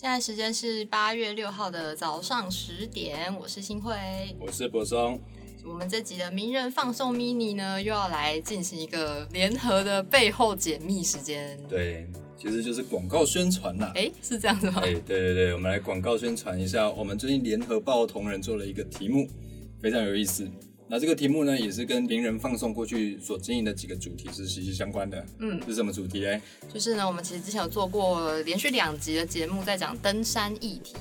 现在时间是八月六号的早上十点，我是新慧。我是柏松，我们这集的名人放送 mini 呢，又要来进行一个联合的背后解密时间。对，其实就是广告宣传啦。哎，是这样子吗？哎，对对对，我们来广告宣传一下，我们最近联合报同仁做了一个题目，非常有意思。那这个题目呢，也是跟名人放送过去所经营的几个主题是息息相关的。嗯，是什么主题嘞？就是呢，我们其实之前有做过连续两集的节目，在讲登山议题。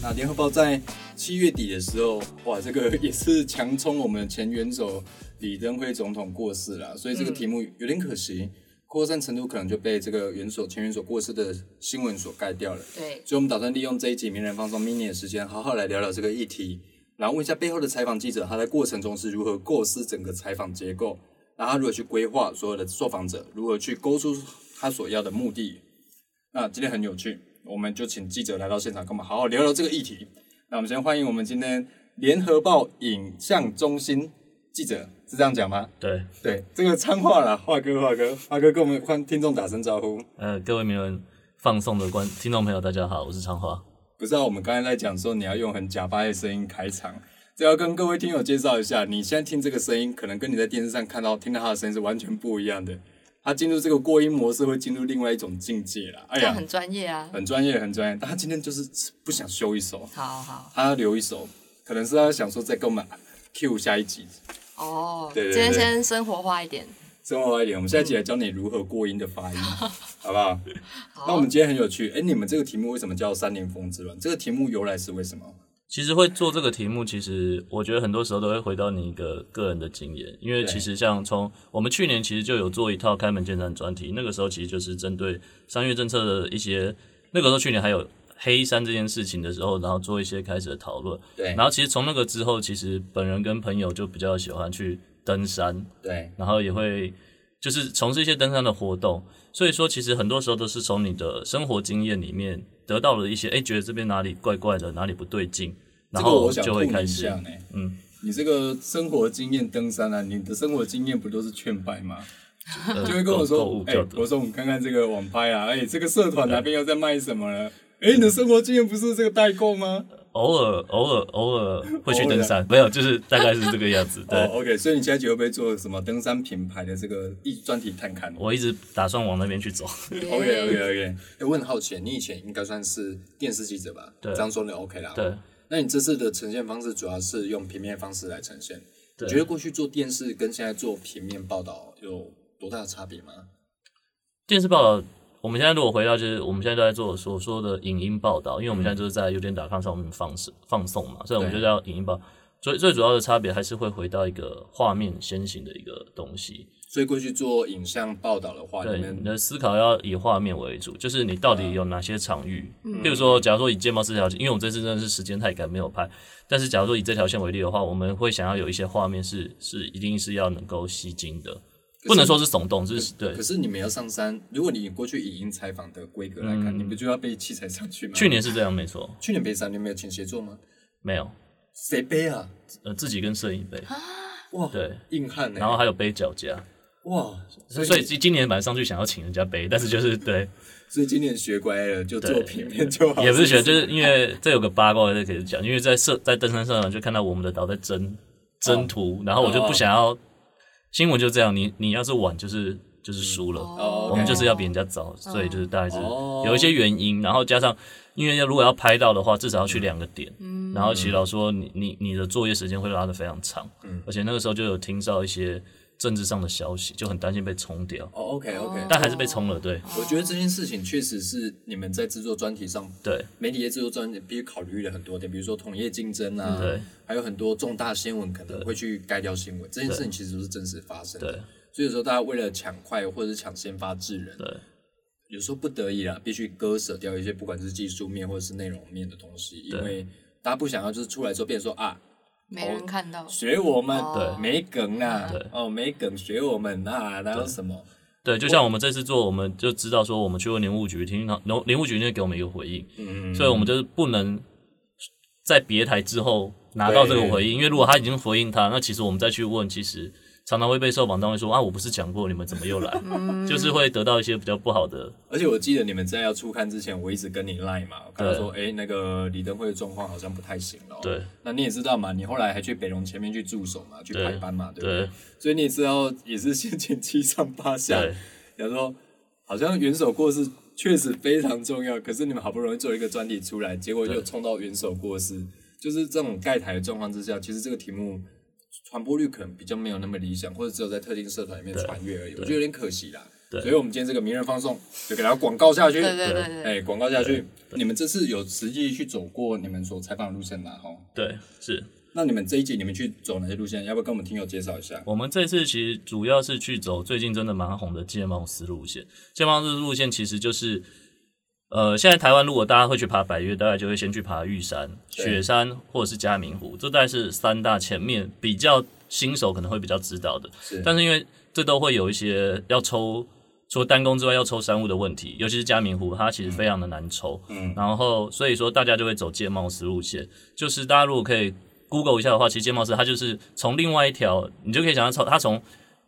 那联合报在七月底的时候，哇，这个也是强冲我们前元首李登辉总统过世了，所以这个题目有点可惜，扩散程度可能就被这个元首前元首过世的新闻所盖掉了。对，所以我们打算利用这一集名人放松 mini 的时间，好好来聊聊这个议题，然后问一下背后的采访记者，他在过程中是如何构思整个采访结构，然后他如何去规划所有的受访者，如何去勾出他所要的目的。那今天很有趣，我们就请记者来到现场，跟我们好好聊聊这个议题。那我们先欢迎我们今天联合报影像中心记者，是这样讲吗？对，对，这个参话啦，华哥，华哥，华哥跟我们欢听众打声招呼。呃，各位名人放送的观听众朋友，大家好，我是昌华。不知道我们刚才在讲说你要用很假巴的声音开场，这要跟各位听友介绍一下，你现在听这个声音，可能跟你在电视上看到听到他的声音是完全不一样的。他进入这个过音模式，会进入另外一种境界了。哎呀，这样很专业啊。很专业，很专业。但他今天就是不想修一首，好好他要留一首，可能是他想说再跟我们 Q 下一集，哦，对对今天先生活化一点。生活化一点。我们下一集来教你如何过音的发音，好不好？好那我们今天很有趣，哎，你们这个题目为什么叫三年风之乱？这个题目由来是为什么？其实会做这个题目，其实我觉得很多时候都会回到你一个个人的经验，因为其实像从我们去年其实就有做一套开门见山专题，那个时候其实就是针对商业政策的一些，那个时候去年还有黑山这件事情的时候，然后做一些开始的讨论。对然后其实从那个之后，其实本人跟朋友就比较喜欢去登山，对，然后也会就是从事一些登山的活动，所以说其实很多时候都是从你的生活经验里面得到了一些，哎，觉得这边哪里怪怪的，哪里不对劲，然后我就会开始。嗯，你这个生活经验登山啊，你的生活经验不都是劝败吗？呃就会跟我说物，哎、我说我们看看这个网拍啊，哎、这个社团哪边又在卖什么了？哎、你的生活经验不是这个代购吗？偶尔偶尔偶尔会去登山，没有，就是大概是这个样子。对，哦，OK，所以你下一集会不会做什么登山品牌的这个一专题探勘我一直打算往那边去走。？OK，OK，OK。哎、我很好奇，你以前应该算是电视记者吧？对这样说你 OK 啦。对，那你这次的呈现方式主要是用平面方式来呈现，对你觉得过去做电视跟现在做平面报道有多大的差别吗？电视报道，我们现在如果回到就是我们现在都在做所说的影音报道，因为我们现在就是在有点打康上面放送放送嘛，所以我们就对叫影音报。最最主要的差别还是会回到一个画面先行的一个东西。所以过去做影像报道的话，对，你们你的思考要以画面为主，就是你到底有哪些场域。譬如说，假如说以睫毛这条线，因为我们这次真的是时间太赶没有拍，但是假如说以这条线为例的话，我们会想要有一些画面是是一定是要能够吸睛的，不能说是耸动，就是对。可。是你们要上山，如果你过去影音采访的规格来看，嗯。你不就要背器材上去吗？去年是这样，没错，去年背山，你们有请协作吗？没有，谁背啊？呃，自己跟摄影背，哇，对，硬汉呢、然后还有背脚架，哇，所以所以今今年本来上去想要请人家背，但是就是对，所以今年学乖了，就做平面就好。也不是学，就是因为这有个八卦在可以讲，因为在社在登山社上就看到我们的岛在征征途，然后我就不想要新闻就这样，你你要是晚就是就是输了，哦我们就是要比人家早，所以就是大概是哦。有一些原因，然后加上因为要如果要拍到的话，至少要去两个点，然后祈祷说你你你的作业时间会拉得非常长，而且那个时候就有听到一些政治上的消息，就很担心被冲掉，哦，OK OK，但还是被冲了，对。我觉得这件事情确实是你们在制作专题上，对。媒体业制作专题必须考虑了很多点，比如说同业竞争啊，对。还有很多重大新闻可能会去盖掉新闻，这件事情其实都是真实发生的。对。所以说大家为了抢快或者是抢先发制人，对。有时候不得已啦，必须割舍掉一些不管是技术面或者是内容面的东西，因为大家不想要就是出来之后变成说啊，没人看到。学我们，对。没梗啊对，哦，没梗学我们啊，然后什么？对，就像我们这次做，我们就知道说，我们去问林务局，听到林林务局那边给我们一个回应，嗯，所以我们就是不能在别台之后拿到这个回应，因为如果他已经回应他，那其实我们再去问，其实常常会被受访单位说啊，我不是讲过，你们怎么又来？就是会得到一些比较不好的。而且我记得你们在要出刊之前，我一直跟你赖嘛，我跟他说，哎、那个李登辉的状况好像不太行了、哦。对，那你也知道嘛，你后来还去北龙前面去驻守嘛，去排班嘛，对不对？对所以你也知道，也是先前七上八下对，然后说好像元首过世确实非常重要，可是你们好不容易做一个专题出来，结果又对冲到元首过世，就是这种盖台的状况之下，其实这个题目传播率可能比较没有那么理想，或者只有在特定社团里面对传阅而已，我对觉得有点可惜啦。对所以我们今天这个名人放送就给大家广告下去，对对对哎，广告下去。你们这次有实际去走过你们所采访的路线吗？哈，对，是那你们这一集你们去走哪些路线？要不要跟我们听友介绍一下？我们这次其实主要是去走最近真的蛮红的界貌斯路线。界貌斯路线其实就是，呃，现在台湾如果大家会去爬百岳，大概就会先去爬玉山、雪山或者是嘉明湖，这大概是三大前面比较新手可能会比较知道的。是但是因为这都会有一些要抽，除了单攻之外要抽山雾的问题，尤其是嘉明湖，它其实非常的难抽。嗯，然后所以说大家就会走界貌石路线，就是大家如果可以 Google 一下的话，其实界貌石它就是从另外一条，你就可以想象从它从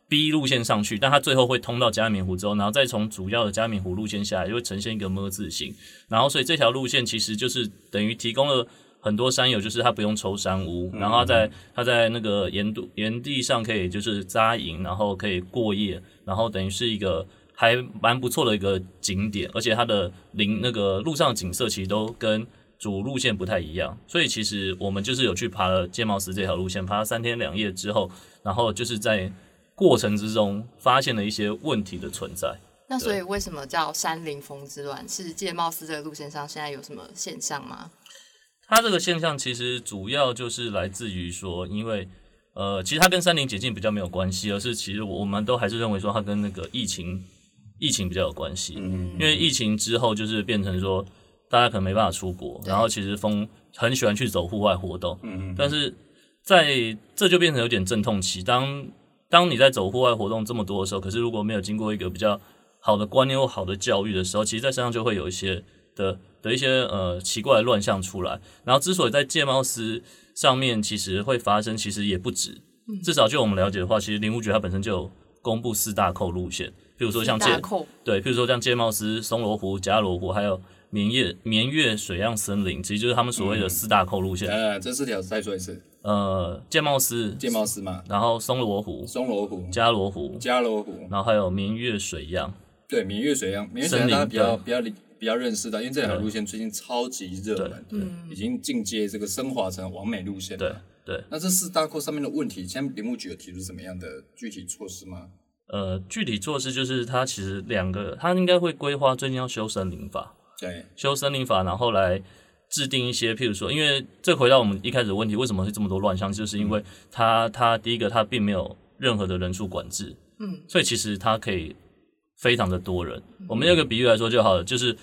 B 路线上去，但它最后会通到嘉明湖之后，然后再从主要的嘉明湖路线下来，就会呈现一个么字形。然后所以这条路线其实就是等于提供了。很多山友就是他不用抽山屋，然后他在他在那个岩度岩地上可以就是扎营，然后可以过夜，然后等于是一个还蛮不错的一个景点，而且它的林那个路上景色其实都跟主路线不太一样，所以其实我们就是有去爬了界貌斯这条路线，爬了三天两夜之后，然后就是在过程之中发现了一些问题的存在。那所以为什么叫山林风之乱？是界貌似这个路线上现在有什么现象吗？它这个现象其实主要就是来自于说，因为呃，其实它跟山林解禁比较没有关系，而是其实我们都还是认为说它跟那个疫情疫情比较有关系。嗯因为疫情之后就是变成说大家可能没办法出国，然后其实风很喜欢去走户外活动，嗯但是在这就变成有点阵痛期。当当你在走户外活动这么多的时候，可是如果没有经过一个比较好的观念或好的教育的时候，其实在身上就会有一些的的一些呃奇怪的乱象出来。然后之所以在界貌斯上面其实会发生，其实也不止。至少就我们了解的话，其实林务局它本身就有公布四大扣路线，比如说像界大扣对，比如说像界貌斯、松罗湖、加罗湖，还有绵叶绵月水漾森林，其实就是他们所谓的四大扣路线。呃，这四条再说一次，呃，剑茂斯、剑茂斯嘛，然后松罗湖、松罗湖、加罗湖，加罗湖，然后还有明月水漾。对，明月水漾，明月水漾森林大家比较比较比较认识的，因为这条路线最近超级热门，嗯已经进阶这个升华成完美路线对了。对，那这四大扣上面的问题，现在林务局有提出什么样的具体措施吗？呃，具体措施就是它其实两个，它应该会规划最近要修森林法，对，修森林法，然后来制定一些，譬如说，因为这回到我们一开始的问题，为什么会这么多乱象，就是因为它它第一个它并没有任何的人数管制，嗯，所以其实它可以非常的多人。我们用个比喻来说就好了，就是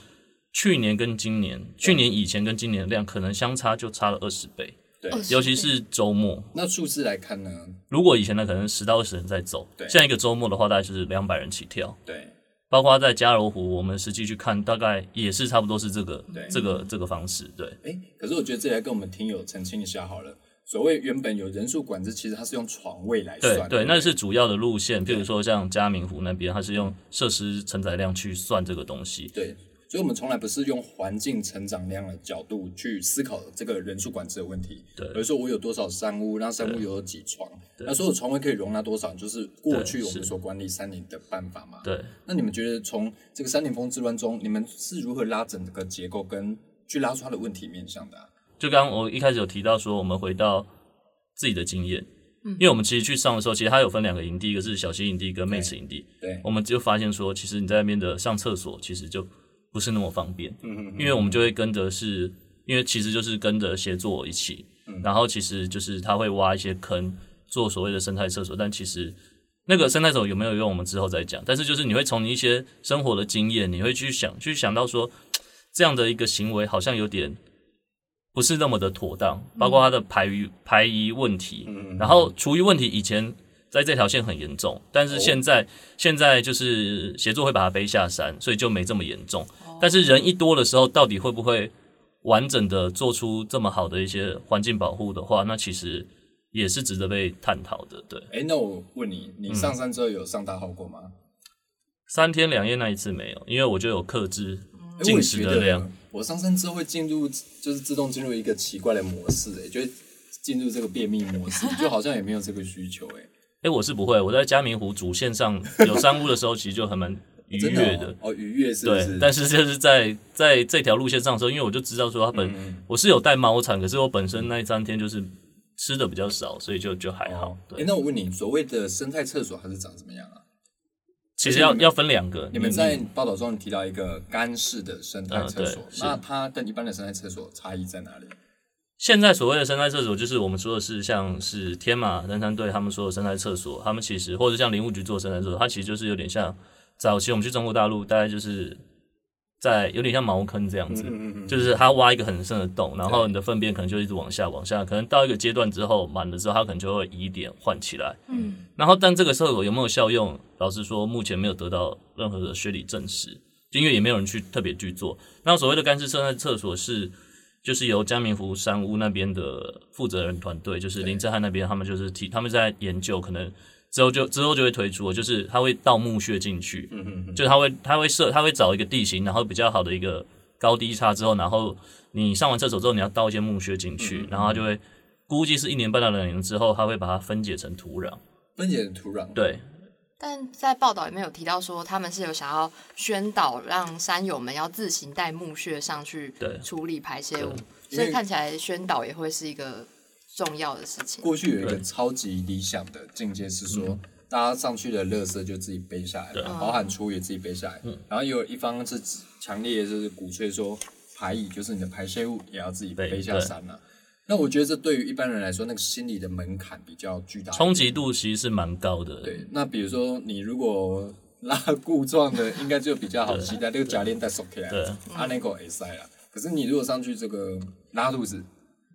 去年跟今年，去年以前跟今年的量可能相差就差了二十倍，对。尤其是周末。那数字来看呢？如果以前呢可能十到二十人在走，对。现在一个周末的话，大概就是两百人起跳。对，包括在嘉罗湖，我们实际去看，大概也是差不多是这个对这个这个方式。对，哎，可是我觉得这里要跟我们听友澄清一下好了。所谓原本有人数管制，其实它是用床位来算，对对，那是主要的路线。譬如说像嘉明湖那边，它是用设施承载量去算这个东西。对，所以我们从来不是用环境成长量的角度去思考这个人数管制的问题，对而是说我有多少山屋，那山屋有几床，那所有床位可以容纳多少，就是过去我们所管理山林的办法嘛。对，那你们觉得从这个山林风之乱中，你们是如何拉整个结构跟去拉出它的问题面向的、啊？就刚刚我一开始有提到说，我们回到自己的经验，因为我们其实去上的时候，其实它有分两个营地，一个是小溪营地跟妹池营地。对，我们就发现说，其实你在那边的上厕所其实就不是那么方便，嗯嗯因为我们就会跟着是，因为其实就是跟着协作一起，然后其实就是他会挖一些坑，做所谓的生态厕所，但其实那个生态厕所有没有用，我们之后再讲。但是就是你会从你一些生活的经验，你会去想，去想到说，这样的一个行为好像有点不是那么的妥当，包括它的排遗排遗问题，嗯。然后厨余问题以前在这条线很严重，但是现在、现在就是协作会把它背下山，所以就没这么严重。但是人一多的时候，到底会不会完整的做出这么好的一些环境保护的话，那其实也是值得被探讨的。对，哎，那我问你，你上山之后有上大号过吗？三天两夜那一次没有，因为我就有克制诶进食的量。我我上山之后会进入，就是自动进入一个奇怪的模式、哎，就会进入这个便秘模式，就好像也没有这个需求、哎，哎、我是不会，我在嘉明湖主线上 有山屋的时候，其实就还蛮愉悦的哦，哦愉悦是不对是？，但是就是在在这条路线上的时候，因为我就知道说它本、嗯我是有带猫铲，可是我本身那三天就是吃的比较少，所以就就还好。哦，哎、对，那我问你，所谓的生态厕所它是长怎么样啊？其实要要分两个，你们在报道中提到一个干式的生态厕所，嗯那它跟一般的生态厕所差异在哪里？现在所谓的生态厕所，就是我们说的是像是天马登山队他们说的生态厕所，他们其实或者像林务局做的生态厕所，它其实就是有点像早期我们去中国大陆，大概就是在有点像茅坑这样子，嗯嗯就是它挖一个很深的洞，然后你的粪便可能就一直往下往下，可能到一个阶段之后满了之后，它可能就会移点换起来。嗯，然后但这个厕所有没有效用，老实说目前没有得到任何的学理证实，就因为也没有人去特别去做。那所谓的干式生态厕所是。就是由江明湖山屋那边的负责人团队，就是林正汉那边，他们就是提，他们在研究，可能之后就之后就会推出，就是他会倒墓穴进去，嗯嗯嗯，就他会他会设他会找一个地形，然后比较好的一个高低差之后，然后你上完厕所之后，你要倒一些墓穴进去，然后他就会估计是一年半到两年之后，他会把它分解成土壤。分解成土壤，对，但在报道里面有提到说，他们是有想要宣导让山友们要自行带墓穴上去对处理排泄物，所以看起来宣导也会是一个重要的事情。过去有一个超级理想的境界是说，大家上去的垃圾就自己背下来对了，包含出也自己背下来。然后有一方是强烈就是鼓吹说，排乙就是你的排泄物也要自己背下山了、那我觉得这对于一般人来说，那个心理的门槛比较巨大。冲击度其实是蛮高的。对，那比如说你如果拉固状的，应该就比较好期待，这个假链带收起来，对啊那个耳塞了。可是你如果上去这个拉肚子，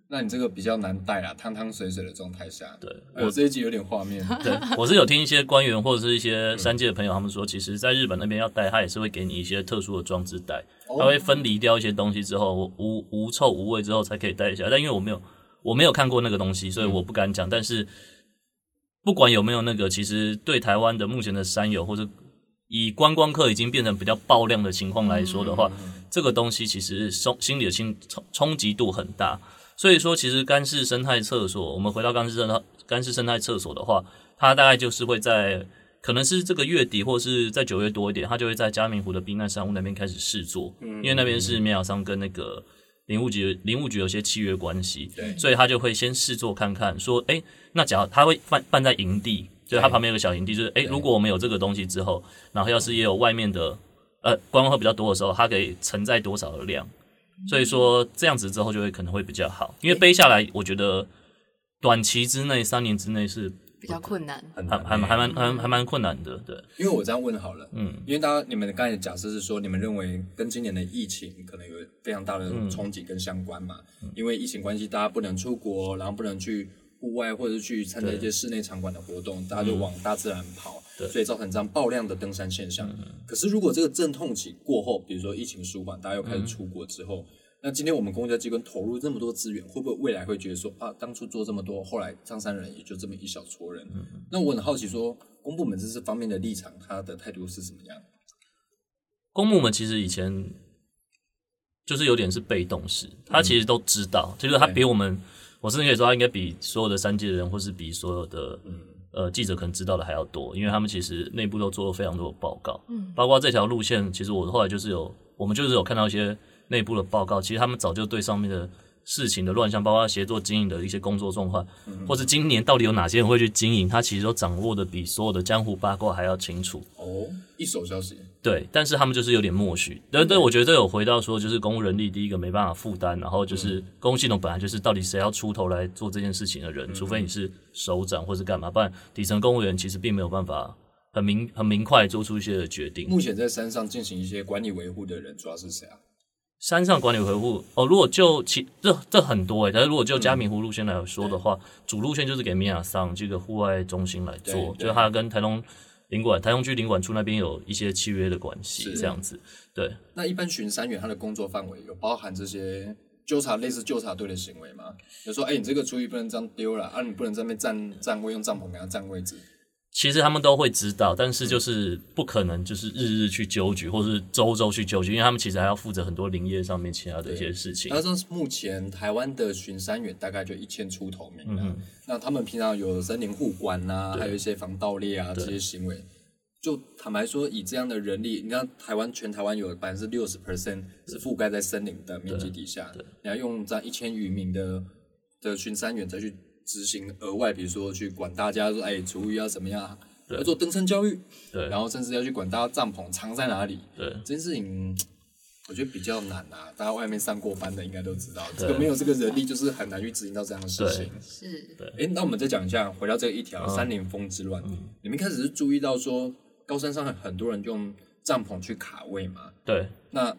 那你这个比较难带啦，汤汤水水的状态下。对我这一集有点画面。对，我是有听一些官员或者是一些山界的朋友，他们说，其实在日本那边要带，他也是会给你一些特殊的装置带，哦他会分离掉一些东西之后，无无臭无味之后才可以带一下。但因为我没有我没有看过那个东西，所以我不敢讲。但是不管有没有那个，其实对台湾的目前的山友或者以观光客已经变成比较爆量的情况来说的话，这个东西其实冲心理的心冲冲击度很大。所以说，其实干式生态厕所，我们回到干式生态干式生态厕所的话，它大概就是会在可能是这个月底，或是在九月多一点，它就会在嘉明湖的避难山屋那边开始试做，因为那边是棉雅桑跟那个林务局林务局有些契约关系，对所以他就会先试做看看，说，哎、那假如他会放放在营地，就是它旁边有个小营地，就是，哎、如果我们有这个东西之后，然后要是也有外面的呃观光客比较多的时候，它可以承载多少的量，所以说这样子之后就会可能会比较好，因为背下来，我觉得短期之内三年之内是比较困难。还还还蛮还还蛮困难的，对，因为我这样问好了，嗯，因为大家你们刚才的假设是说，你们认为跟今年的疫情可能有非常大的冲击跟相关嘛？因为疫情关系，大家不能出国，然后不能去户外或者是去参加一些室内场馆的活动，大家就往大自然跑，对。所以造成这样爆量的登山现象。可是如果这个阵痛期过后，比如说疫情舒缓，大家又开始出国之后，那今天我们公家机关投入这么多资源，会不会未来会觉得说啊，当初做这么多，后来上山人也就这么一小撮人？那我很好奇说，公部门这这方面的立场，他的态度是什么样？公部门其实以前就是有点是被动式，他其实都知道，就是他比我们，我甚至可以说他应该比所有的三界的人，或是比所有的呃记者可能知道的还要多，因为他们其实内部都做了非常多的报告，嗯，包括这条路线，其实我后来就是有，我们就是有看到一些内部的报告，其实他们早就对上面的事情的乱象，包括协作经营的一些工作状况，或是今年到底有哪些人会去经营，他其实都掌握的比所有的江湖八卦还要清楚。哦，一手消息，对，但是他们就是有点默许。对对我觉得这有回到说，就是公务人力第一个没办法负担，然后就是公务系统本来就是到底谁要出头来做这件事情的人，除非你是首长或是干嘛，不然底层公务员其实并没有办法很明很明快做出一些的决定。目前在山上进行一些管理维护的人，主要是谁啊？山上管理维护哦，如果就其这这很多诶、但是如果就嘉明湖路线来说的话，主路线就是给米亚桑这个户外中心来做，就是它跟台东领馆、台东区领馆处那边有一些契约的关系，这样子。对，那一般巡山员他的工作范围有包含这些纠察类似纠察队的行为吗？就说，哎、你这个厨余不能这样丢了，啊，你不能在那边占占位，用帐篷给他占位置。其实他们都会知道，但是就是不可能就是日日去纠举，或是周周去纠举，因为他们其实还要负责很多林业上面其他的一些事情他。说目前台湾的巡山员大概就一千出头名了，那他们平常有森林护管呐、还有一些防盗猎啊这些行为。就坦白说，以这样的人力，你看台湾全台湾有百分之六十 percent 是覆盖在森林的面积底下，你要用这样一千余名的的巡山员再去执行额外，比如说去管大家说，哎，厨余要怎么样，要做登山教育，对然后甚至要去管大家帐篷藏在哪里，对这件事情，我觉得比较难啊。大家外面上过班的应该都知道，这个没有这个人力，就是很难去执行到这样的事情。是，哎，那我们再讲一下，回到这个一条山林峰之乱，你们一开始是注意到说高山上很多人用帐篷去卡位嘛？对那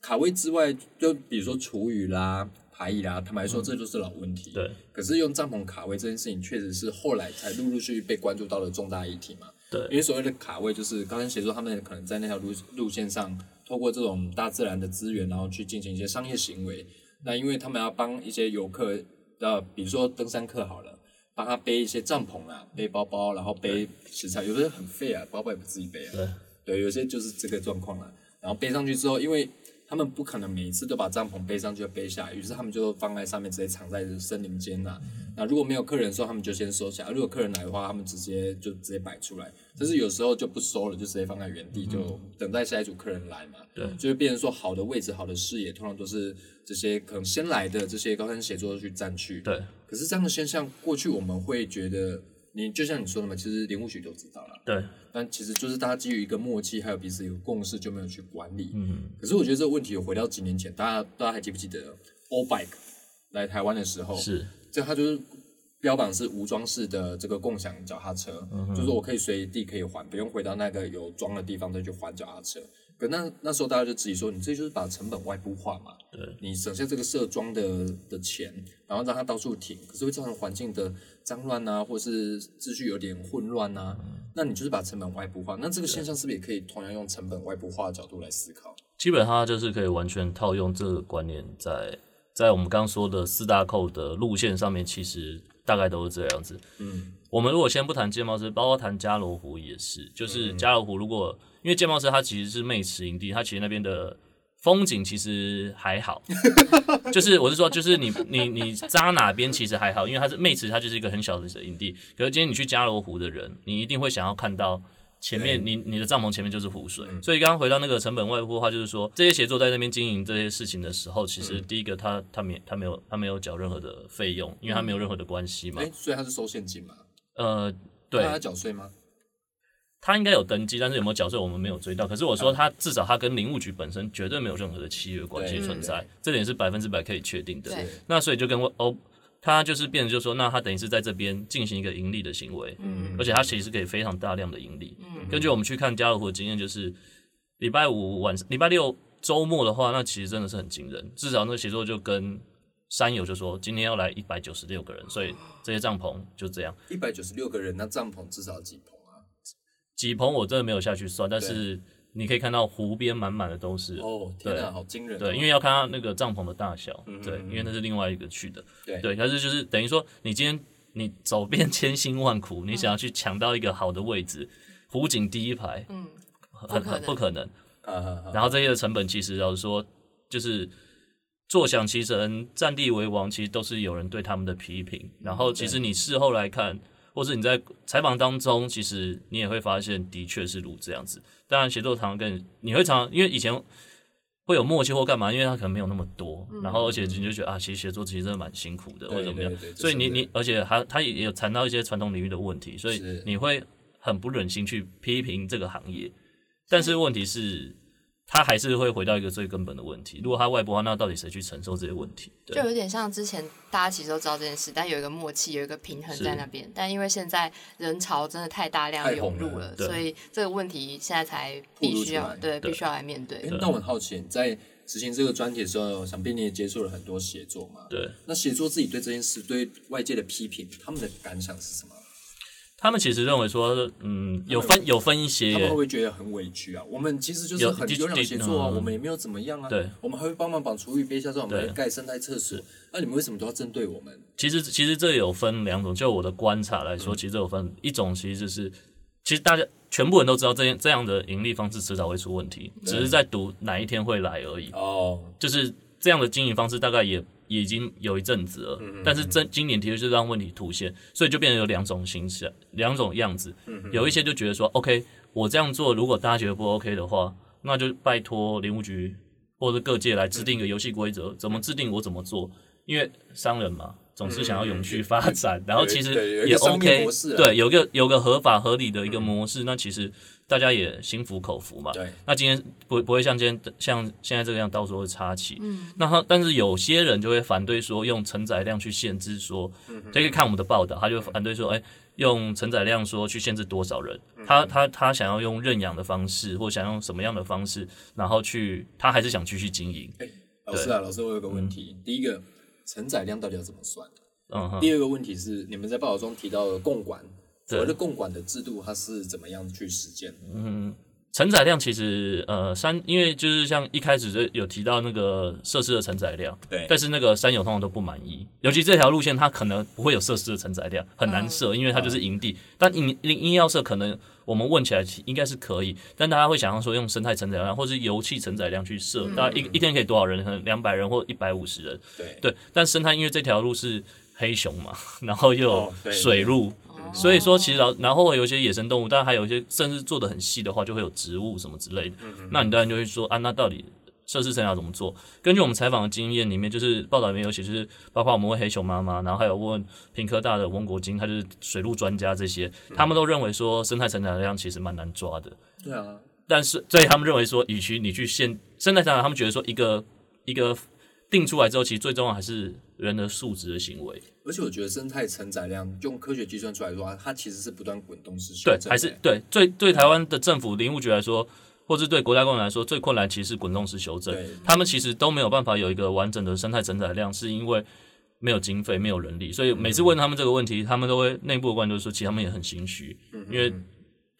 卡位之外，就比如说厨余啦、排异啦，坦白说这都是老问题。对可是用帐篷卡位这件事情，确实是后来才陆陆续续被关注到的重大议题嘛。因对为所谓的卡位，就是高山协作他们可能在那条路路线上，透过这种大自然的资源，然后去进行一些商业行为。那因为他们要帮一些游客，呃，比如说登山客好了，帮他背一些帐篷啊，背包包，然后背食材，有的人很废啊，包包也不自己背啊。对对，有些就是这个状况了。然后背上去之后，因为他们不可能每一次都把帐篷背上去背下来，于是他们就放在上面，直接藏在森林间呐、那如果没有客人的时候，他们就先收起来；如果客人来的话，他们直接就直接摆出来。但是有时候就不收了，就直接放在原地，就等待下一组客人来嘛。对就会变成说，好的位置、好的视野，通常都是这些可能先来的这些高山协作去占据。对可是这样的现象，过去我们会觉得，你就像你说的嘛，其实林务局都知道了。对，但其实就是大家基于一个默契，还有彼此有共识，就没有去管理。嗯，可是我觉得这个问题有回到几年前，大家大家还记不记得 O Bike 来台湾的时候，是这它就是标榜是无装饰的这个共享脚踏车，就是我可以随地可以还，不用回到那个有装的地方再去还脚踏车。可那那时候大家就质疑说，你这就是把成本外部化嘛？对，你省下这个设装的的钱，然后让它到处停，可是会造成环境的脏乱啊，或是秩序有点混乱啊。那你就是把成本外部化，那这个现象是不是也可以同样用成本外部化的角度来思考？基本上它就是可以完全套用这个观念在在我们刚刚说的四大扣的路线上面，其实大概都是这样子。嗯，我们如果先不谈剑帽师，包括谈加罗湖也是，就是加罗湖如果因为剑帽师它其实是妹池营地，它其实那边的风景其实还好，就是我是说，就是你你你扎哪边其实还好，因为它是妹池，它就是一个很小的营地。可是今天你去加罗湖的人，你一定会想要看到。前面你你的帐篷前面就是湖水，所以刚刚回到那个成本外部的话，就是说这些协作在那边经营这些事情的时候，其实第一个他他没他没有他没有缴任何的费用，因为他没有任何的关系嘛哎、。所以他是收现金嘛？呃，对他，缴税吗？他应该有登记，但是有没有缴税我们没有追到。可是我说他至少他跟林务局本身绝对没有任何的契约关系存在，这点是百分之百可以确定的。那所以就跟我哦，他就是变成就是说，那他等于是在这边进行一个盈利的行为，嗯而且他其实可以非常大量的盈利。嗯根据我们去看家乐福的经验，就是礼拜五晚上、礼拜六周末的话，那其实真的是很惊人。至少那个协作就跟山友就说，今天要来一百九十六个人，所以这些帐篷就这样。一百九十六个人，那帐篷至少有几棚啊？几棚我真的没有下去算，但是你可以看到湖边满满的都是。哦，天哪，好惊人、哦！对，因为要看它那个帐篷的大小，嗯对，因为那是另外一个去的，对对，但是就是等于说，你今天你走遍千辛万苦，你想要去抢到一个好的位置，湖景第一排，嗯，很很不可能。啊啊啊然后这些的成本其实老实说，就是坐享其成、占地为王，其实都是有人对他们的批评。然后其实你事后来看，或是你在采访当中，其实你也会发现，的确是如这样子。当然，协作常常跟你会常，因为以前会有默契或干嘛，因为他可能没有那么多，然后而且你就觉得啊，其实协作其实真的蛮辛苦的，或者怎么样。所以你你，而且还他也有谈到一些传统领域的问题，所以你会很不忍心去批评这个行业。但是问题是，他还是会回到一个最根本的问题：如果他外部化，那到底谁去承受这些问题？对就有点像之前大家其实都知道这件事，但有一个默契，有一个平衡在那边。但因为现在人潮真的太大量涌入了，对所以这个问题现在才必须要对对必须要来面对。那我很好奇，你在执行这个专题的时候，想必你也接触了很多写作嘛？对，那写作自己对这件事、对外界的批评，他们的感想是什么？他们其实认为说，嗯，有分有分一些他们会不，会觉得很委屈啊？我们其实就是有的很优良协作啊，嗯我们也没有怎么样啊。对，我们还会帮忙把厨余憋下，让我们来盖生态厕所。那你们为什么都要针对我们？其实其实这有分两种，就我的观察来嗯说，其实有分一种，其实就是其实大家全部人都知道这样这样的盈利方式迟早会出问题，只是在赌哪一天会来而已。哦，就是这样的经营方式，大概也也已经有一阵子了，嗯但是真今年的确是让问题凸显，所以就变成有两种形式，两种样子。嗯有一些就觉得说，OK，我这样做，如果大家觉得不 OK 的话，那就拜托林务局或者各界来制定一个游戏规则，怎么制定我怎么做，因为商人嘛。总是想要永续发展，然后其实也 OK，对，有个有个合法合理的一个模式，那其实大家也心服口服嘛。对，那今天不不会像今天像现在这个样，到时候会插旗。嗯，那他但是有些人就会反对说用承载量去限制说，这个看我们的报道，他就反对说，哎，用承载量说去限制多少人，他他他想要用认养的方式，或想用什么样的方式，然后去他还是想继续经营。老师啊，老师，我有个问题。第一个，承载量到底要怎么算？嗯，第二个问题是，你们在报道中提到的共管，所谓的共管的制度，它是怎么样去实践？承载量其实呃山，因为就是像一开始就有提到那个设施的承载量，对但是那个山友通常都不满意，尤其这条路线它可能不会有设施的承载量，很难设，因为它就是营地。但硬硬硬要设，可能我们问起来应该是可以，但大家会想象说用生态承载量或是油气承载量去设，大概一一天可以多少人？可能两百人或一百五十人。对，对，但生态因为这条路是黑熊嘛，然后又有水路，所以说其实然后然后有一些野生动物，但还有一些甚至做的很细的话，就会有植物什么之类的。那你当然就会说啊，那到底设施生要怎么做？根据我们采访的经验里面，就是报道里面有写，就是包括我们问黑熊妈妈，然后还有问平科大的翁国金，他就是水陆专家这些，他们都认为说生态成长量其实蛮难抓的。对啊，但是，所以他们认为说，与其你去限生态成长，他们觉得说一个一个定出来之后，其实最重要还是人的素质的行为。而且我觉得生态承载量用科学计算出来的话，它其实是不断滚动式修对，正对。还是对对对台湾的政府林务局来说，或是对国家公园来说，最困难其实是滚动式修正。他们其实都没有办法有一个完整的生态承载量，是因为没有经费、没有人力，所以每次问他们这个问题，他们都会内部的观众说，其实他们也很心虚，因为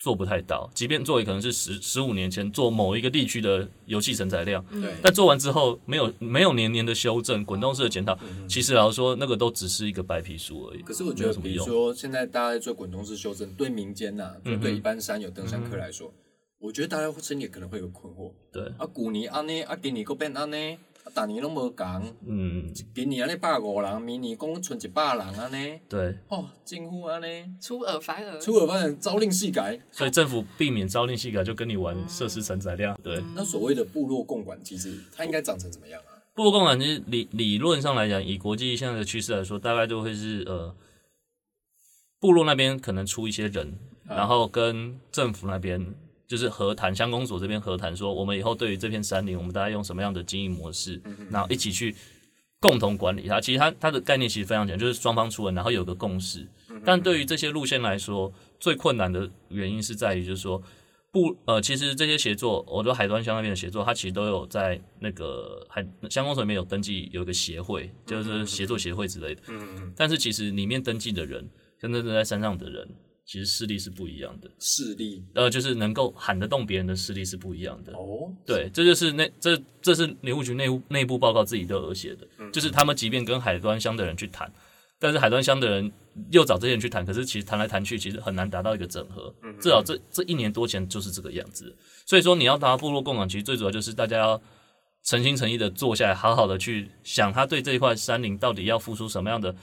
做不太到。即便做，也可能是十十五年前做某一个地区的油气承载量，对，但做完之后没有没有年年的修正、滚动式的检讨，其实老实说，那个都只是一个白皮书而已。可是我觉得，比如说现在大家在做滚动式修正，对民间呐、就嗯对一般山友、登山客来说，我觉得大家心里可能会有困惑。对，啊，古尼安尼，啊，今年搁变安尼，啊，大年拢无共，嗯，今年安尼百五人，明年讲剩一百人安尼，对。哦，政府安尼，出尔反尔，出尔反尔，朝令夕改。所以政府避免朝令夕改，就跟你玩设施承载量。对，那所谓的部落共管机制，它应该长成怎么样啊？部落共管其实理理论上来讲，以国际现在的趋势来说，大概就会是呃，部落那边可能出一些人，然后跟政府那边就是和谈，乡公所这边和谈，说我们以后对于这片山林，我们大家用什么样的经营模式，然后一起去共同管理它。其实它它的概念其实非常简单，就是双方出文，然后有个共识。但对于这些路线来说，最困难的原因是在于，就是说不呃，其实这些协作，我说海端乡那边的协作，它其实都有在那个海乡公所里面有登记，有一个协会，就是协作协会之类的。嗯，但是其实里面登记的人跟真正在山上的人，其实势力是不一样的。势力呃，就是能够喊得动别人的势力是不一样的。哦，对，这就是那这这是林务局内部内部报告自己都有写的，就是他们即便跟海端乡的人去谈，但是海端乡的人又找这些人去谈，可是其实谈来谈去，其实很难达到一个整合。至少这这一年多前就是这个样子。所以说，你要达到部落共管，其实最主要就是大家要诚心诚意的坐下来，好好的去想他对这一块山林到底要付出什么样的。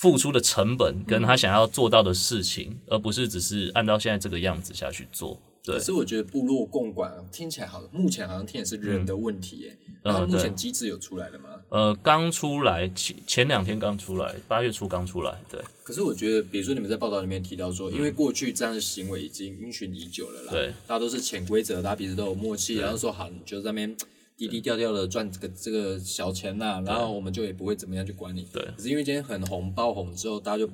付出的成本跟他想要做到的事情，而不是只是按照现在这个样子下去做。对。可，是我觉得部落共管听起来好，目前好像听也是人的问题耶。那目前机制有出来了吗？呃，刚出来前前两天刚出来，八月初刚出来，对。可是我觉得，比如说你们在报道里面提到说，因为过去这样的行为已经因循已久了啦，对，大家都是潜规则，大家彼此都有默契，然后说好，你就在那边低低调调的赚这个这个小钱呐、然后我们就也不会怎么样去管你。对可是因为今天很红爆红之后，大家就。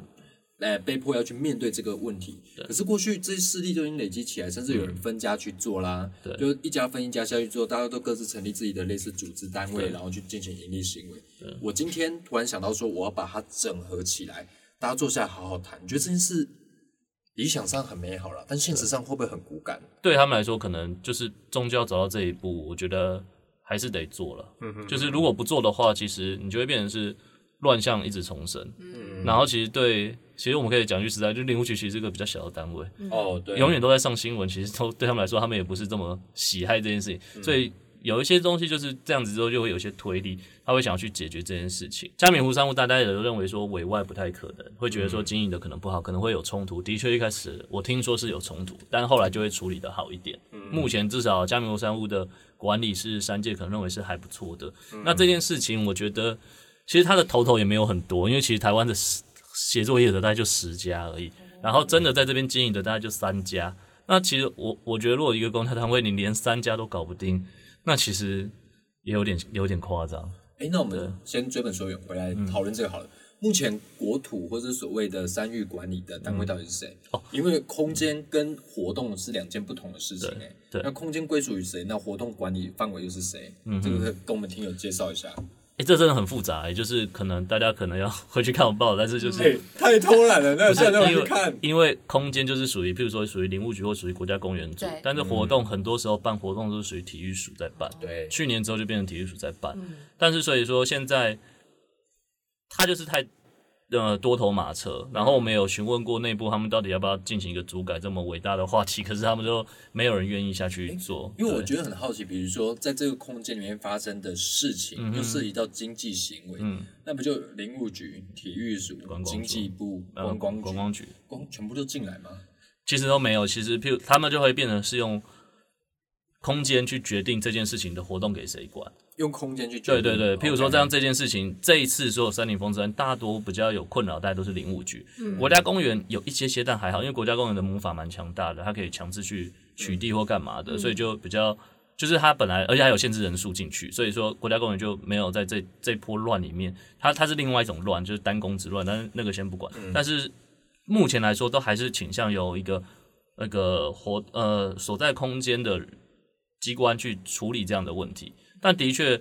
哎，被迫要去面对这个问题。可是过去这些势力就已经累积起来，甚至有人分家去做啦。对就一家分一家下去做，大家都各自成立自己的类似组织单位，然后去进行盈利行为。我今天突然想到说，我要把它整合起来，大家坐下来好好谈。你觉得这件事理想上很美好了，但现实上会不会很骨感？对他们来说，可能就是终究要走到这一步，我觉得还是得做了。嗯就是如果不做的话，其实你就会变成是乱象一直重生。嗯，然后其实对，其实我们可以讲句实在，就林务局其实是一个比较小的单位，哦，对，永远都在上新闻，其实都对他们来说，他们也不是这么喜爱这件事情，所以有一些东西就是这样子之后，就会有一些推力，他会想要去解决这件事情。加冕湖商务大家也都认为说委外不太可能，会觉得说经营的可能不好，可能会有冲突。的确，一开始我听说是有冲突，但后来就会处理的好一点。目前至少加冕湖商务的管理是三界可能认为是还不错的。那这件事情，我觉得其实他的头头也没有很多，因为其实台湾的十写作业者大概就十家而已，然后真的在这边经营的大概就三家。那其实我我觉得，如果一个公开单位你连三家都搞不定，那其实也有点有点夸张。哎，那我们先追本溯源回来讨论这个好了。目前国土或者所谓的山域管理的单位到底是谁？哦，因为空间跟活动是两件不同的事情哎。对那空间归属于谁？那活动管理范围又是谁？嗯，这个跟我们听友介绍一下。哎、这真的很复杂、欸，就是可能大家可能要 回去看我报，但是就是、哎，太偷懒了，那现在都因为去看。因为空间就是属于，譬如说属于林务局或属于国家公园组，但是活动很多时候办活动都是属于体育署在办。对，去年之后就变成体育署在办，但是所以说现在他就是太呃多头马车，然后我们有询问过内部他们到底要不要进行一个组改这么伟大的话题，可是他们就没有人愿意下去做，因为我觉得很好奇，比如说在这个空间里面发生的事嗯情，又涉及到经济行为，嗯那不就林务局、体育署、观光署经济部、呃观光观光局光全部都进来吗？其实都没有，其实譬如他们就会变成是用空间去决定这件事情的活动给谁管。用空间去决定对对对，譬如说 OK 这件事情，这一次所有森林风山大多比较有困扰，大家都是林务局。嗯国家公园有一些些，但还好，因为国家公园的魔法蛮强大的，它可以强制去取缔或干嘛的，所以就比较。就是它本来，而且还有限制人数进去，所以说国家公园就没有在这这波乱里面，它它是另外一种乱，就是单公之乱，但是那个先不管。但是目前来说，都还是倾向有一个那个活呃所在空间的机关去处理这样的问题。但的确，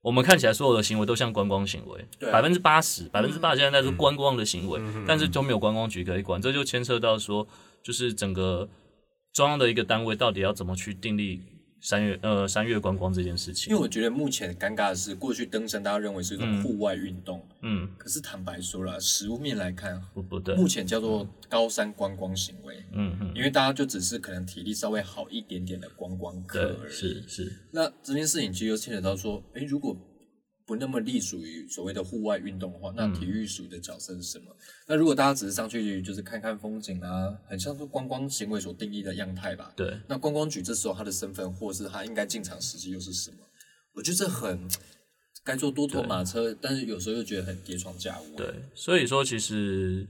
我们看起来所有的行为都像观光行为，百分之八十、百分之八十现在在是观光的行为，但是都没有观光局可以管，这就牵涉到说，就是整个中央的一个单位到底要怎么去订立三月呃三月观光这件事情。因为。我觉得目前尴尬的是，过去登山大家认为是一种户外运动，嗯，可是坦白说了，实物面来看，不不对，目前叫做高山观光行为，嗯嗯，因为大家就只是可能体力稍微好一点点的观光客而，已。是是，那这件事情其实又牵扯到说，诶，如果不那么隶属于所谓的户外运动的话，那体育署的角色是什么？那如果大家只是上去就是看看风景啊，很像是观光行为所定义的样态吧？对。那观光局这时候他的身份，或是他应该进场时机又是什么？我觉得这很该做多头马车，但是有时候又觉得很跌床架屋。对，所以说其实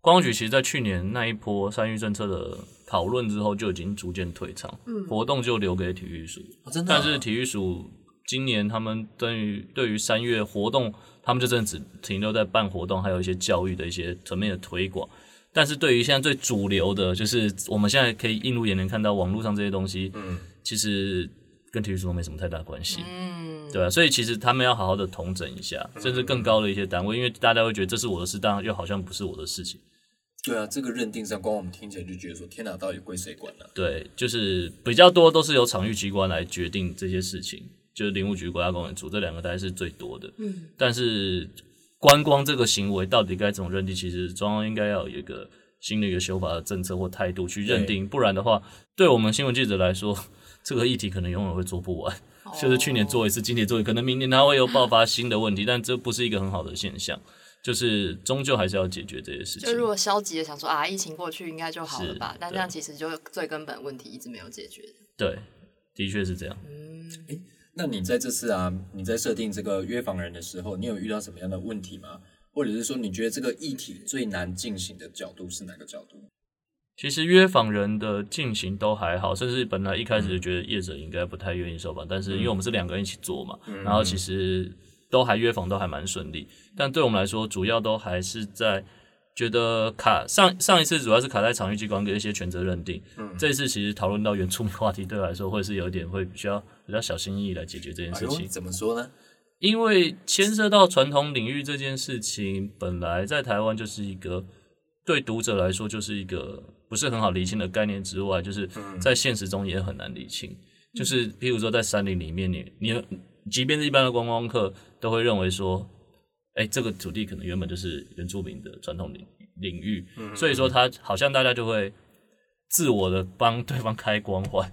观光局其实在去年那一波三育政策的讨论之后，就已经逐渐退场，活动就留给体育署。哦真的啊、但是体育署今年他们对于对于三月活动，他们就真的只停留在办活动，还有一些教育的一些层面的推广。但是对于现在最主流的，就是我们现在可以映入眼帘看到网络上这些东西，嗯，其实跟体育署都没什么太大关系。嗯，对啊，所以其实他们要好好的统整一下，甚至更高的一些单位，因为大家会觉得这是我的事，但又好像不是我的事情。对啊，这个认定上，光我们听起来就觉得说，天哪，到底归谁管呢、对，就是比较多都是由场域机关来决定这些事情，就是林务局、国家公园处这两个大概是最多的。嗯，但是观光这个行为到底该怎么认定，其实中央应该要有一个新的一个修法的政策或态度去认定，不然的话，对我们新闻记者来说，这个议题可能永远会做不完。就是去年做一次，今年做一次，可能明年它会有爆发新的问题，但这不是一个很好的现象。就是终究还是要解决这些事情就。如果消极的想说啊，疫情过去应该就好了吧，但对这样其实就最根本问题一直没有解决。对，的确是这样。那你在这次啊，你在设定这个约访人的时候，你有遇到什么样的问题吗？或者是说，你觉得这个议题最难进行的角度是哪个角度？其实约访人的进行都还好，甚至本来一开始就觉得业者应该不太愿意受访，但是因为我们是两个人一起做嘛，然后其实都还约访都还蛮顺利。但对我们来说，主要都还是在觉得卡上上一次主要是卡在场域机关跟一些权责认定，这一次其实讨论到原住民话题，对我来说会是有一点会比较比较小心翼翼来解决这件事情。怎么说呢？因为牵涉到传统领域这件事情，本来在台湾就是一个对读者来说就是一个不是很好理清的概念之外，就是在现实中也很难理清。就是譬如说在山林里面，你你即便是一般的观光客都会认为说，哎，这个土地可能原本就是原住民的传统领领域，所以说他好像大家就会自我的帮对方开光环，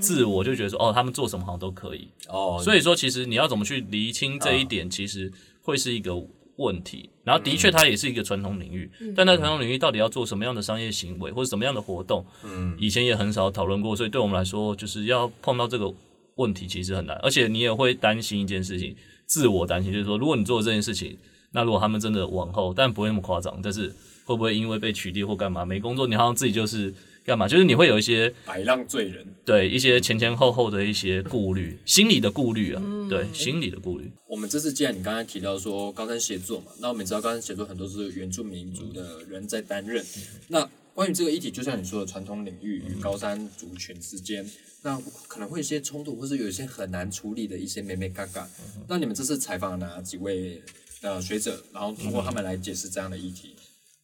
自我就觉得说，哦，他们做什么好像都可以。哦，所以说，其实你要怎么去厘清这一点，其实会是一个问题。然后，的确，它也是一个传统领域，但在传统领域到底要做什么样的商业行为或者什么样的活动，嗯，以前也很少讨论过。所以，对我们来说，就是要碰到这个问题，其实很难。而且，你也会担心一件事情，自我担心，就是说，如果你做这件事情，那如果他们真的往后，但不会那么夸张，但是会不会因为被取缔或干嘛没工作，你好像自己就是干嘛？就是你会有一些百浪罪人。对一些前前后后的一些顾虑，心理的顾虑啊，对心理的顾虑。我们这次既然你刚才提到说高山协作嘛，那我们也知道高山协作很多是原住民族的人在担任。那关于这个议题，就像你说的传统领域与高山族群之间，那可能会有一些冲突，或是有一些很难处理的一些美美嘎嘎。那你们这次采访了哪几位呃学者，然后通过他们来解释这样的议题？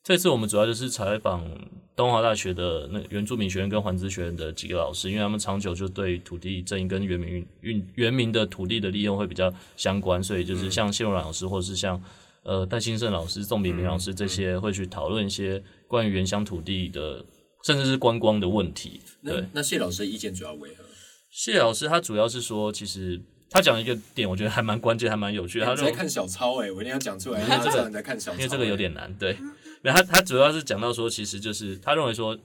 这次我们主要就是采访东华大学的那原住民学院跟环资学院的几个老师，因为他们长久就对土地正义跟原民运原民的土地的利用会比较相关，所以就是像谢荣老师或者是像呃戴兴盛老师、宋炳明老师这些会去讨论一些关于原乡土地的，甚至是观光的问题。对那，那谢老师的意见主要为何？谢老师他主要是说，其实他讲一个点，我觉得还蛮关键，还蛮有趣的。他在看小抄哎、我一定要讲出来，因为这个你在看小抄、因为这个有点难，对。没有他他主要是讲到说，其实就是他认为说，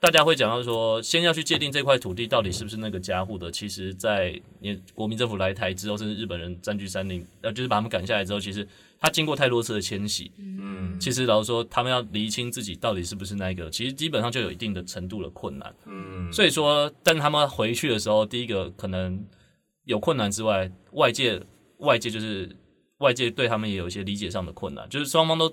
大家会讲到说，先要去界定这块土地到底是不是那个家户的。其实，在你国民政府来台之后，甚至日本人占据山林，呃，就是把他们赶下来之后，其实他经过太多次的迁徙，嗯其实老实说，他们要厘清自己到底是不是那个，其实基本上就有一定的程度的困难。嗯，所以说，但他们回去的时候，第一个可能有困难之外，外界外界就是外界对他们也有一些理解上的困难，就是双方都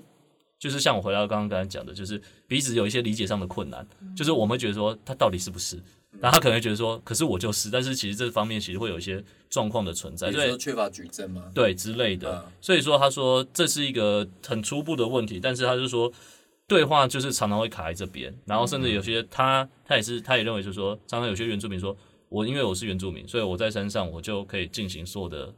就是像我回到刚刚刚才讲的，就是彼此有一些理解上的困难，就是我们会觉得说他到底是不是，然后他可能会觉得说，可是我就是，但是其实这方面其实会有一些状况的存在，比所以如说缺乏举证嘛，对之类的。嗯。所以说，他说这是一个很初步的问题，但是他就说对话就是常常会卡在这边，然后甚至有些他他也是他也认为就是说，常常有些原住民说，我因为我是原住民，所以我在山上我就可以进行所有的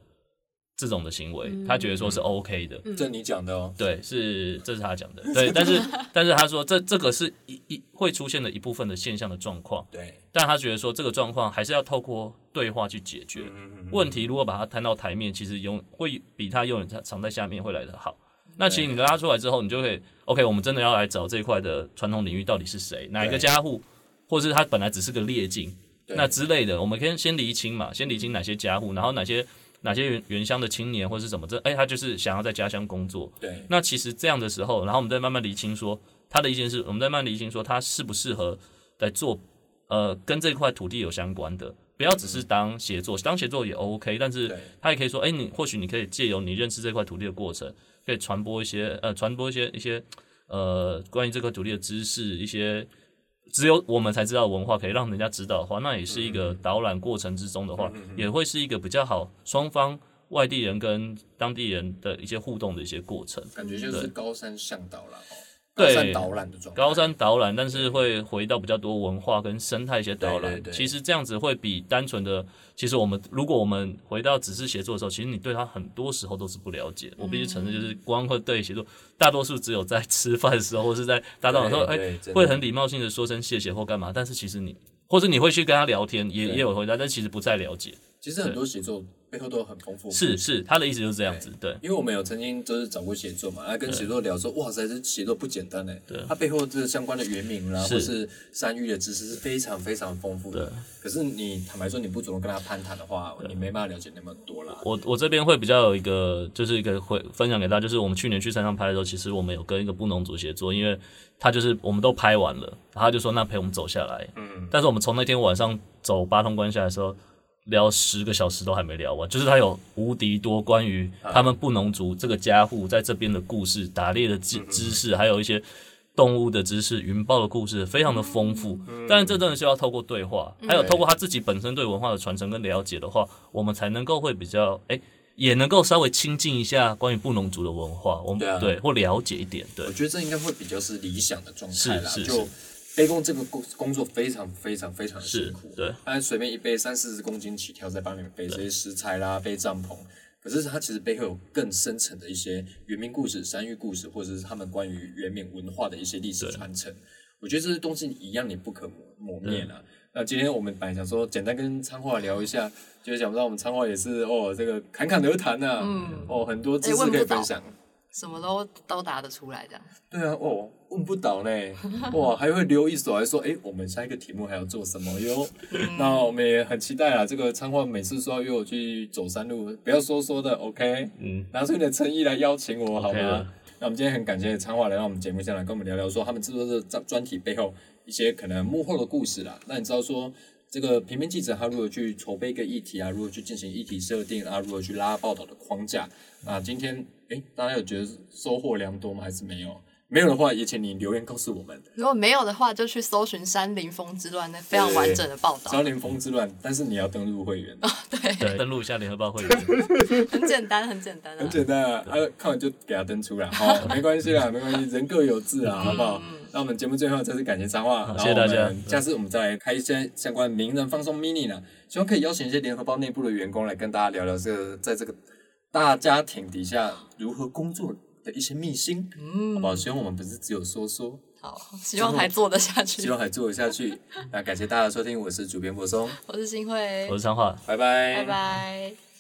这种的行为，他觉得说是 OK 的。这你讲的哦。对，是这是他讲的，对，但是但是他说这这个是一一会出现的一部分的现象的状况，对，但他觉得说这个状况还是要透过对话去解决。问题如果把它摊到台面，其实永会比他永远藏藏在下面会来得好。那其实你拉出来之后，你就可以 OK，我们真的要来找这一块的传统领域到底是谁，哪一个家户，或是他本来只是个劣境，那之类的，我们可以先厘清嘛，先厘清哪些家户，然后哪些哪些原原乡的青年或是什么，这哎他就是想要在家乡工作，对，那其实这样的时候，然后我们再慢慢厘清说他的意见是，我们再慢慢厘清说他适不适合来做呃跟这块土地有相关的，不要只是当协作，当协作也 OK，但是他也可以说，哎，你或许你可以借由你认识这块土地的过程，可以传播一些呃传播一些一些呃关于这块土地的知识，一些只有我们才知道文化，可以让人家知道的话，那也是一个导览过程之中的话，也会是一个比较好双方外地人跟当地人的一些互动的一些过程。感觉就是高山向导啦，高山导览的状态。高山导览，但是会回到比较多文化跟生态一些导览。其实这样子会比单纯的，其实我们如果我们回到只是写作的时候，其实你对他很多时候都是不了解。我必须承认，就是光会对写作，大多数只有在吃饭的时候，或是在搭档的时候，哎、会很礼貌性的说声谢谢或干嘛。但是其实你，或者你会去跟他聊天，也也有回答，但其实不太了解。其实很多写作背后都有很丰富。是是，他的意思就是这样子，对。因为我们有曾经就是找过写作嘛，来跟写作聊说，哇塞，这写作不简单哎，对。它背后这个相关的原名啦，是。或是山域的知识是非常非常丰富的。对。可是你坦白说，你不主动跟他攀谈的话，你没办法了解那么多啦。我我这边会比较有一个，就是一个会分享给大家，就是我们去年去山上拍的时候，其实我们有跟一个布农族协作，因为他就是我们都拍完了，他就说那陪我们走下来，嗯，但是我们从那天晚上走八通关下来的时候，聊十个小时都还没聊完，就是他有无敌多关于他们布农族这个家户在这边的故事、打猎的知知识，还有一些动物的知识、云豹的故事，非常的丰富。但是这真的是要透过对话，还有透过他自己本身对文化的传承跟了解的话，我们才能够会比较哎。也能够稍微亲近一下关于布农族的文化，我们对或了解一点，对我觉得这应该会比较是理想的状态啦。是是就背工这个工工作非常非常非常的辛苦，对，他随便一背三四十公斤起跳，在帮你们背这些食材啦，背帐篷。可是它其实背后有更深层的一些原民故事、山域故事，或者是他们关于原民文化的一些历史传承。我觉得这些东西一样，你不可磨磨灭啦。那今天我们本来想说简单跟昌化聊一下，就是想不到我们昌化也是哦，这个侃侃而谈呐、嗯哦，很多知识可以分享。什么都都答得出来，这样。对啊，哦，问不倒呢，哇，还会留一手，还说，哎，我们下一个题目还要做什么哟？那我们也很期待啊，这个昌化每次说要约我去走山路，不要说说的，OK，嗯，拿出你的诚意来邀请我，好吗的？那我们今天很感谢昌化来到我们节目上来跟我们聊聊，说他们制作这专专题背后一些可能幕后的故事啦。那你知道说？这个平面记者他如何去筹备一个议题啊？如何去进行议题设定啊？如何去拉报道的框架？那今天诶，大家有觉得收获良多吗？还是没有？没有的话，也请你留言告诉我们。如果没有的话，就去搜寻《山林风之乱》那非常完整的报道，山林风之乱，但是你要登录会员，哦对，登录一下联合报会员，很简单，很简单啊很。简单啊，啊，看完就给他登出来，好，没关系啦，没关系，人各有志啊，好不好？那我们节目最后再次感谢张化，然后谢谢大家下次我们再来开一些相关名人放松 mini 呢，希望可以邀请一些联合报内部的员工来跟大家聊聊这个在这个大家庭底下如何工作的一些秘辛，好不好？希望我们不是只有说说，好，希望还做得下去希。望还做得下去。那感谢大家的收听，我是主编柏松，我是新慧我，是张化。拜拜，拜拜。